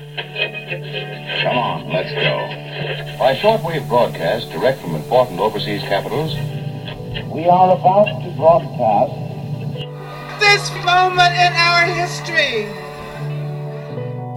Come on, let's go. By shortwave broadcast direct from important overseas capitals, we are about to broadcast this moment in our history.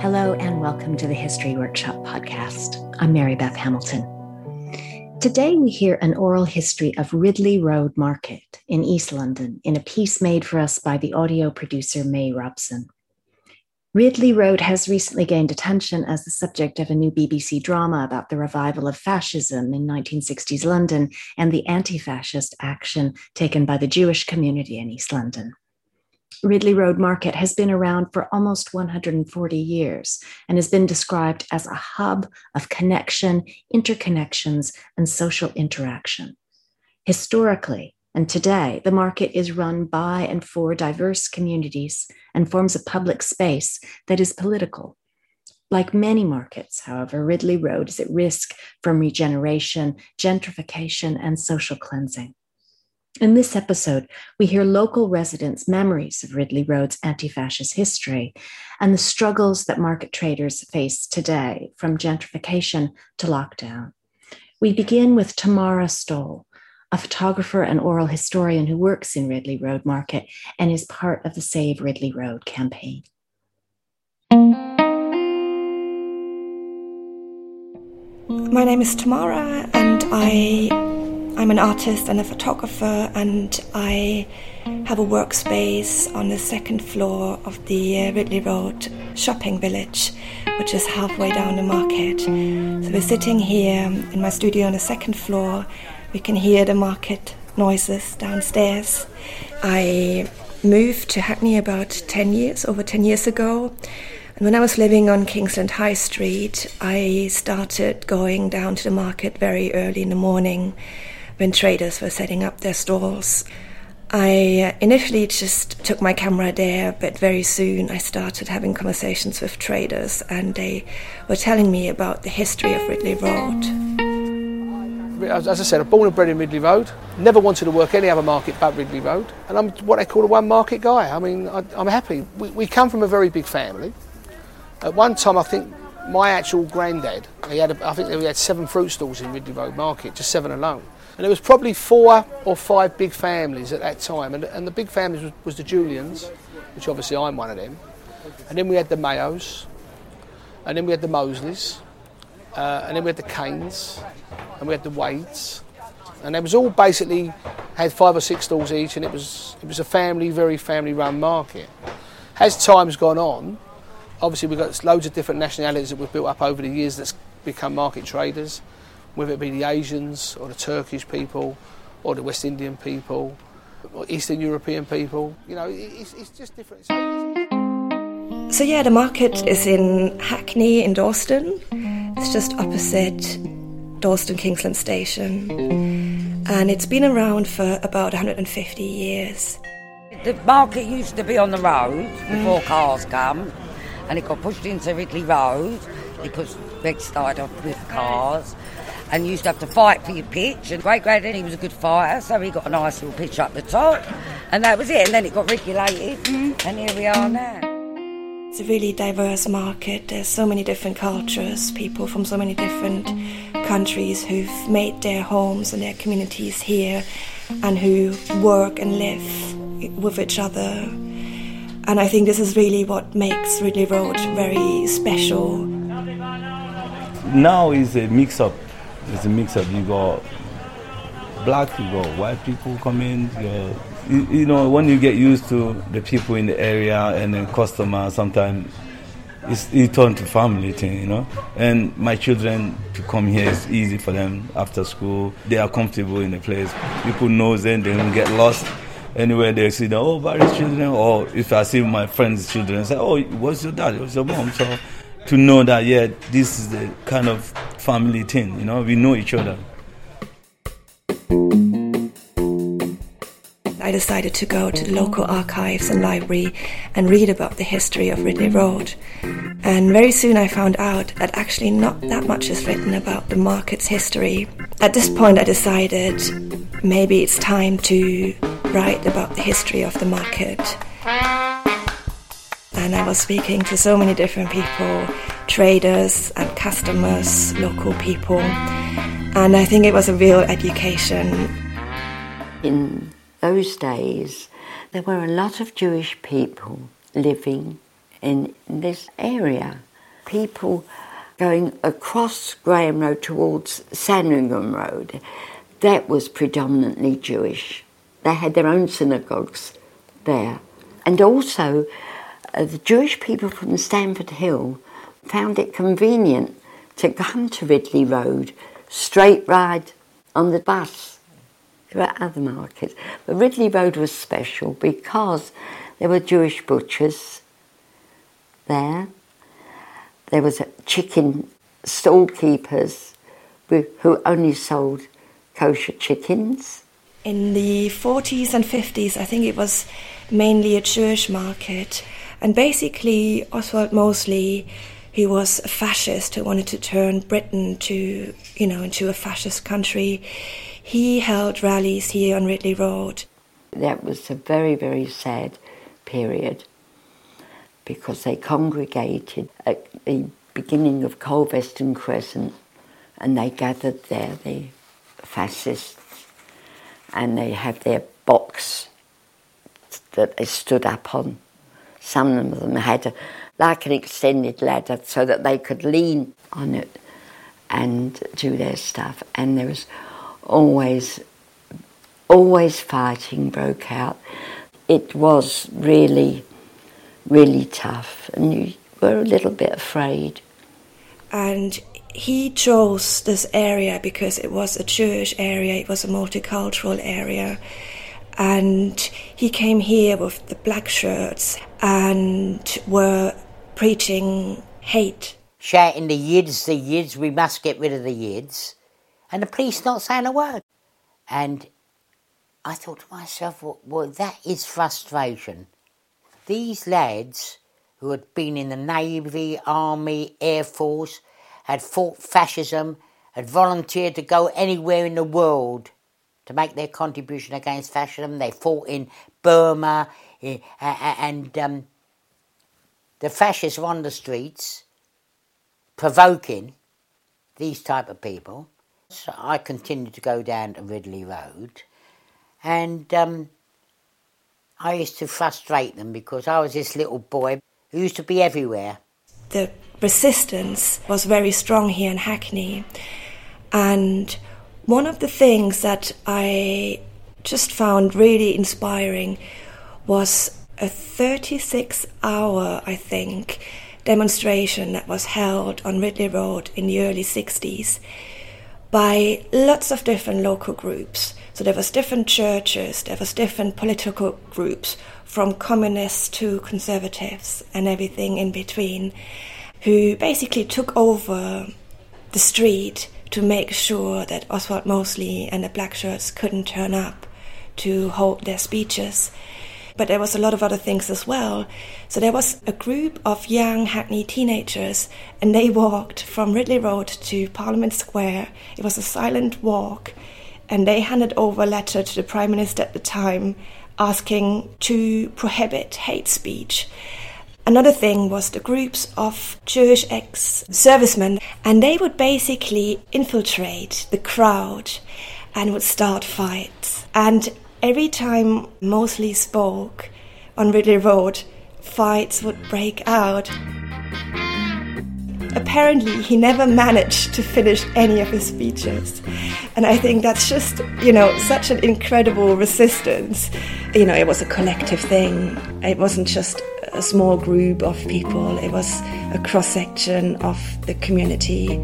Hello, and welcome to the History Workshop podcast. I'm Marybeth Hamilton. Today, we hear an oral history of Ridley Road Market in East London in a piece made for us by the audio producer May Robson. Ridley Road has recently gained attention as the subject of a new BBC drama about the revival of fascism in 1960s London and the anti fascist action taken by the Jewish community in East London. Ridley Road Market has been around for almost 140 years and has been described as a hub of connection, interconnections, and social interaction. Historically, and today, the market is run by and for diverse communities and forms a public space that is political. Like many markets, however, Ridley Road is at risk from regeneration, gentrification, and social cleansing. In this episode, we hear local residents' memories of Ridley Road's anti fascist history and the struggles that market traders face today, from gentrification to lockdown. We begin with Tamara Stoll, a photographer and oral historian who works in Ridley Road Market and is part of the Save Ridley Road campaign. My name is Tamara, and I I'm an artist and a photographer, and I have a workspace on the second floor of the uh, Ridley Road shopping village, which is halfway down the market. So we're sitting here in my studio on the second floor. We can hear the market noises downstairs. I moved to Hackney about 10 years, over 10 years ago. And when I was living on Kingsland High Street, I started going down to the market very early in the morning when traders were setting up their stalls. I initially just took my camera there, but very soon I started having conversations with traders, and they were telling me about the history of Ridley Road. As I said, I'm born and bred in Ridley Road. Never wanted to work any other market but Ridley Road, and I'm what they call a one market guy. I mean, I, am happy. We, we come from a very big family. At one time, I think my actual granddad, he had, a, I think we had seven fruit stalls in Ridley Road Market, just seven alone. And there was probably four or five big families at that time. And, and the big families was, was the Julians, which obviously I'm one of them. And then we had the Mayos. And then we had the Mosleys. Uh, and then we had the Canes. And we had the Wades. And it was all basically had five or six stalls each, and it was it was a family, very family-run market. As time's gone on, obviously we've got loads of different nationalities that we've built up over the years that's become market traders whether it be the Asians or the Turkish people or the West Indian people or Eastern European people. You know, it's, it's just different. So, yeah, the market is in Hackney in Dalston. It's just opposite Dalston Kingsland Station. And it's been around for about 150 years. The market used to be on the road before cars come, and it got pushed into Ridley Road because Red started off with cars and used to have to fight for your pitch. And great granddad, he was a good fighter, so he got a nice little pitch up the top, and that was it. And then it got regulated, mm. and here we are now. It's a really diverse market. There's so many different cultures, people from so many different countries who've made their homes and their communities here and who work and live with each other. And I think this is really what makes Ridley Road very special. Now is a mix up it's a mix up. You got black, you got white people coming. You, you, you know, when you get used to the people in the area and the customer, sometimes it's it turn to family thing, you know. And my children to come here is easy for them after school. They are comfortable in the place. People know them. They don't get lost anywhere they see them. Oh, Barry's children. Or if I see my friends' children, say, oh, what's your dad? What's your mom? So to know that yeah, this is the kind of family thing. You know, we know each other. I decided to go to the local archives and library and read about the history of Ridley Road. And very soon I found out that actually not that much is written about the market's history. At this point, I decided maybe it's time to write about the history of the market and I was speaking to so many different people traders and customers, local people. And I think it was a real education. In those days, there were a lot of Jewish people living in this area. People going across Graham Road towards Sandringham Road, that was predominantly Jewish. They had their own synagogues there. And also, uh, the Jewish people from Stamford Hill found it convenient to come to Ridley Road, straight ride on the bus. There were other markets. But Ridley Road was special because there were Jewish butchers there. There was chicken stall keepers who only sold kosher chickens. In the 40s and 50s, I think it was mainly a Jewish market. And basically, Oswald Mosley, he was a fascist who wanted to turn Britain to, you know, into a fascist country. He held rallies here on Ridley Road. That was a very, very sad period because they congregated at the beginning of Colvestone Crescent and they gathered there, the fascists, and they had their box that they stood up on. Some of them had a, like an extended ladder so that they could lean on it and do their stuff. And there was always, always fighting broke out. It was really really tough, and you were a little bit afraid. And he chose this area because it was a Jewish area, it was a multicultural area. And he came here with the black shirts and were preaching hate. Shouting the Yids, the Yids, we must get rid of the Yids. And the police not saying a word. And I thought to myself, well, well that is frustration. These lads, who had been in the Navy, Army, Air Force, had fought fascism, had volunteered to go anywhere in the world to make their contribution against fascism. They fought in Burma, eh, and um, the fascists were on the streets provoking these type of people. So I continued to go down to Ridley Road, and um, I used to frustrate them because I was this little boy who used to be everywhere. The resistance was very strong here in Hackney. And one of the things that I just found really inspiring was a 36 hour, I think, demonstration that was held on Ridley Road in the early 60s by lots of different local groups. So there was different churches, there was different political groups, from communists to conservatives and everything in between, who basically took over the street to make sure that Oswald Mosley and the black shirts couldn't turn up to hold their speeches. But there was a lot of other things as well. So there was a group of young Hackney teenagers, and they walked from Ridley Road to Parliament Square. It was a silent walk and they handed over a letter to the Prime Minister at the time asking to prohibit hate speech. Another thing was the groups of Jewish ex servicemen, and they would basically infiltrate the crowd and would start fights. And every time Mosley spoke on Ridley Road, fights would break out apparently he never managed to finish any of his speeches. And I think that's just, you know, such an incredible resistance. You know, it was a collective thing, it wasn't just a small group of people, it was a cross section of the community.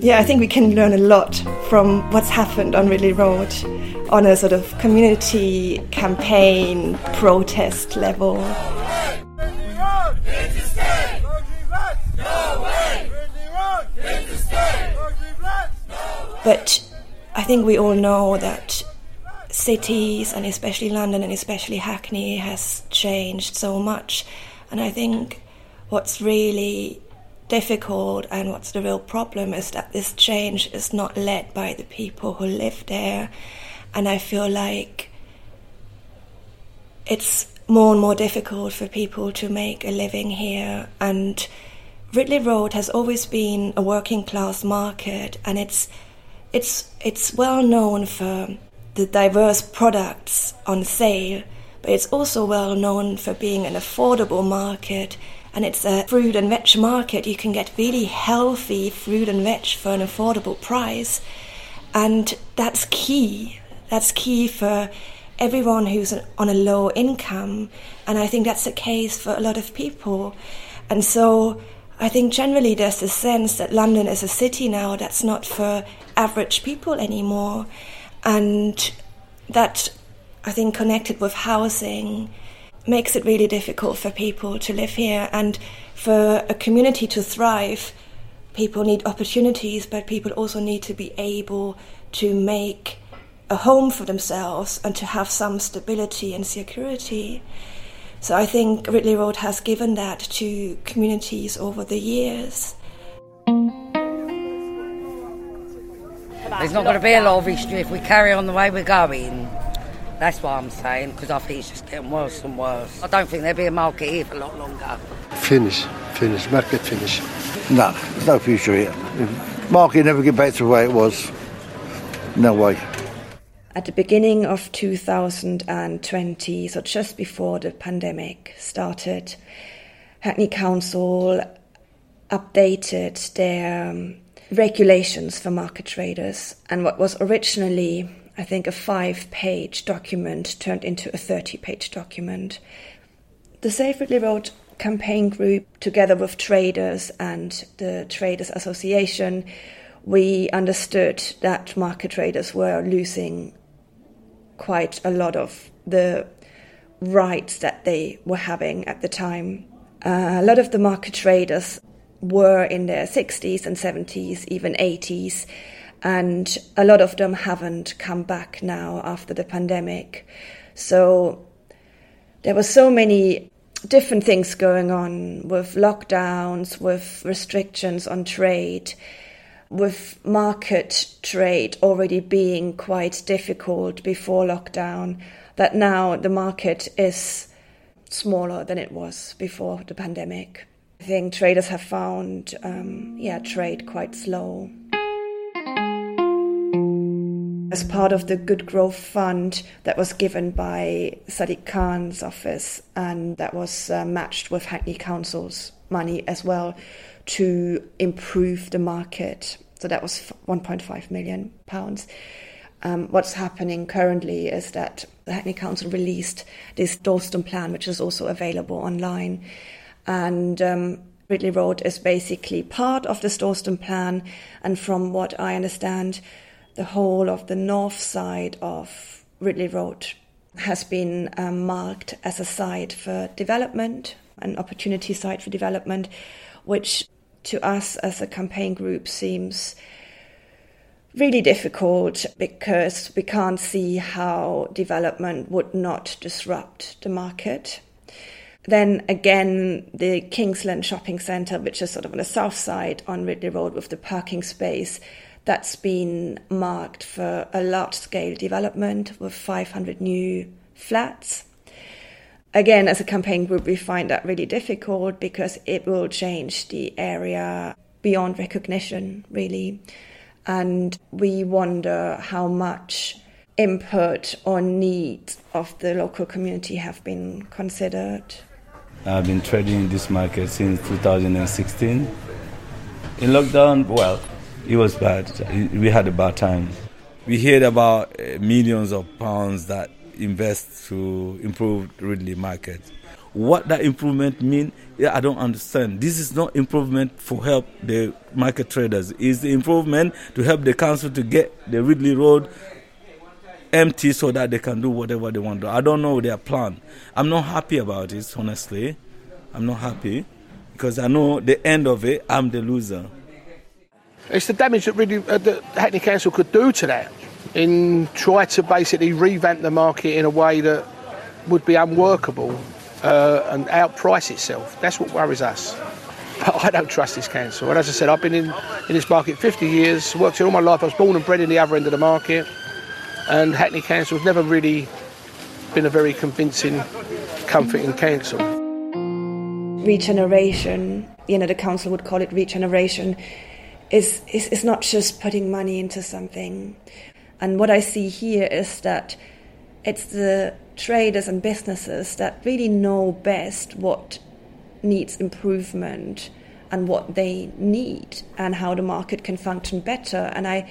Yeah, I think we can learn a lot from what's happened on Ridley Road on a sort of community campaign protest level. But I think we all know that cities, and especially London and especially Hackney, has changed so much. And I think what's really difficult and what's the real problem is that this change is not led by the people who live there. And I feel like it's more and more difficult for people to make a living here and Ridley Road has always been a working class market, and it's it's it's well known for the diverse products on sale, but it's also well known for being an affordable market. And it's a fruit and veg market. You can get really healthy fruit and veg for an affordable price. And that's key. That's key for everyone who's on a low income. And I think that's the case for a lot of people. And so I think generally there's a sense that London is a city now that's not for average people anymore. And that, I think, connected with housing, makes it really difficult for people to live here. And for a community to thrive, people need opportunities, but people also need to be able to make a home for themselves and to have some stability and security. So I think Ridley Road has given that to communities over the years. There's not going to be a lot of history if we carry on the way we're going. That's what I'm saying, because I think it's just getting worse and worse. I don't think there'll be a market here for a lot longer. Finish, finish, market finish. No, there's no future here. Market never get back to the way it was. No way. At the beginning of 2020, so just before the pandemic started, Hackney Council updated their um, regulations for market traders, and what was originally I think, a five page document turned into a 30 page document. The Save Ridley Road campaign group, together with traders and the Traders Association, we understood that market traders were losing quite a lot of the rights that they were having at the time. Uh, a lot of the market traders were in their 60s and 70s, even 80s, and a lot of them haven't come back now after the pandemic. So there were so many different things going on with lockdowns, with restrictions on trade, with market trade already being quite difficult before lockdown, that now the market is smaller than it was before the pandemic. I think traders have found, um, yeah, trade quite slow as part of the Good Growth Fund that was given by Sadiq Khan's office and that was uh, matched with Hackney Council's money as well to improve the market. So that was 1.5 million pounds. Um, what's happening currently is that the Hackney Council released this Dalston plan, which is also available online. And um, Ridley Road is basically part of the Dalston plan. And from what I understand, the whole of the north side of Ridley Road has been um, marked as a site for development, an opportunity site for development, which to us as a campaign group seems really difficult because we can't see how development would not disrupt the market. Then again, the Kingsland Shopping Centre, which is sort of on the south side on Ridley Road with the parking space, that's been marked for a large scale development with 500 new flats. Again, as a campaign group, we find that really difficult because it will change the area beyond recognition, really. And we wonder how much input or needs of the local community have been considered. I've been trading in this market since 2016. In lockdown, well, it was bad. We had a bad time. We heard about uh, millions of pounds that invest to improve Ridley market. What that improvement mean? Yeah, I don't understand. This is not improvement for help the market traders. It's the improvement to help the council to get the Ridley Road empty so that they can do whatever they want to. I don't know their plan. I'm not happy about it, honestly. I'm not happy because I know the end of it, I'm the loser. It's the damage that really uh, that Hackney Council could do to that in try to basically revamp the market in a way that would be unworkable uh, and outprice itself. That's what worries us. But I don't trust this council. And as I said, I've been in, in this market 50 years, worked here all my life. I was born and bred in the other end of the market. And Hackney Council has never really been a very convincing, comforting council. Regeneration you know, the council would call it regeneration, is, is, is not just putting money into something. And what I see here is that it's the traders and businesses that really know best what needs improvement and what they need and how the market can function better. And I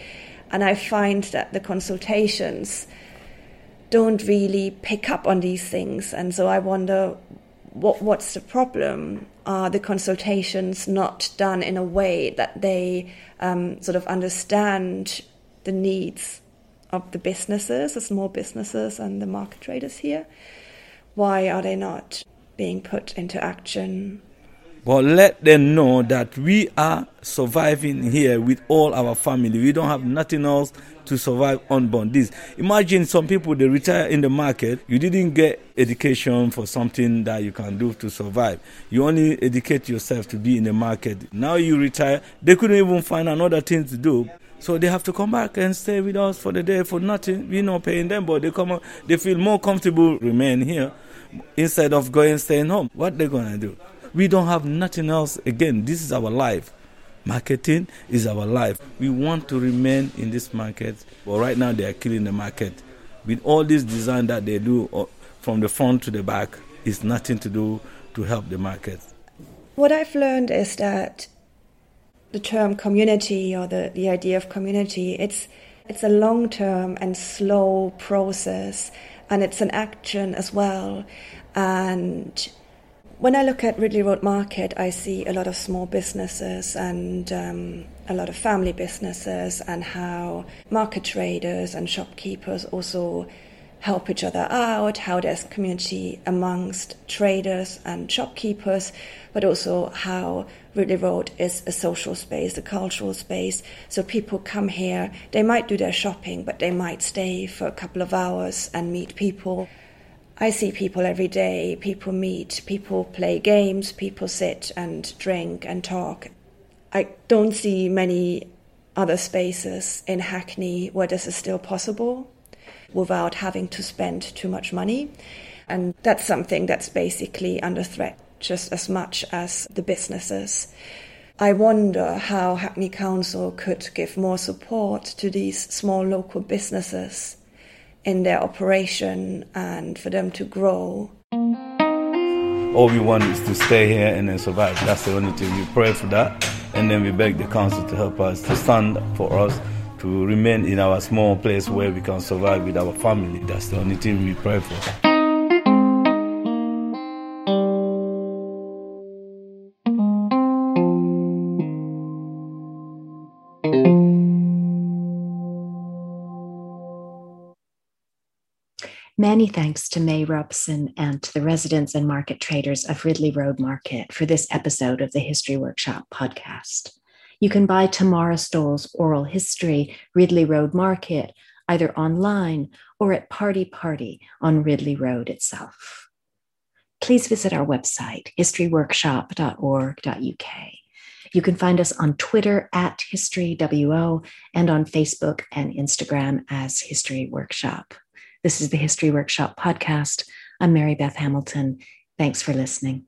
and I find that the consultations don't really pick up on these things. And so I wonder what what's the problem? Are the consultations not done in a way that they um, sort of understand the needs of the businesses, the small businesses and the market traders here? Why are they not being put into action? But let them know that we are surviving here with all our family. We don't have nothing else to survive on this. Imagine some people they retire in the market. You didn't get education for something that you can do to survive. You only educate yourself to be in the market. Now you retire, they couldn't even find another thing to do. So they have to come back and stay with us for the day for nothing. We're not paying them, but they come, they feel more comfortable remain here instead of going staying home. What they gonna do? We don't have nothing else. Again, this is our life. Marketing is our life. We want to remain in this market, but right now they are killing the market. With all this design that they do uh, from the front to the back, it's nothing to do to help the market. What I've learned is that the term community or the, the idea of community, it's, it's a long term and slow process, and it's an action as well. And when I look at Ridley Road Market, I see a lot of small businesses and um, a lot of family businesses, and how market traders and shopkeepers also help each other out, how there's community amongst traders and shopkeepers, but also how Ridley Road is a social space, a cultural space. So people come here, they might do their shopping, but they might stay for a couple of hours and meet people. I see people every day, people meet, people play games, people sit and drink and talk. I don't see many other spaces in Hackney where this is still possible without having to spend too much money. And that's something that's basically under threat just as much as the businesses. I wonder how Hackney Council could give more support to these small local businesses in their operation and for them to grow. All we want is to stay here and then survive. That's the only thing. We pray for that and then we beg the council to help us, to stand for us to remain in our small place where we can survive with our family. That's the only thing we pray for. Many thanks to May Robson and to the residents and market traders of Ridley Road Market for this episode of the History Workshop podcast. You can buy Tamara Stoll's Oral History, Ridley Road Market, either online or at Party Party on Ridley Road itself. Please visit our website, historyworkshop.org.uk. You can find us on Twitter at HistoryWO and on Facebook and Instagram as History Workshop. This is the History Workshop podcast. I'm Marybeth Hamilton. Thanks for listening.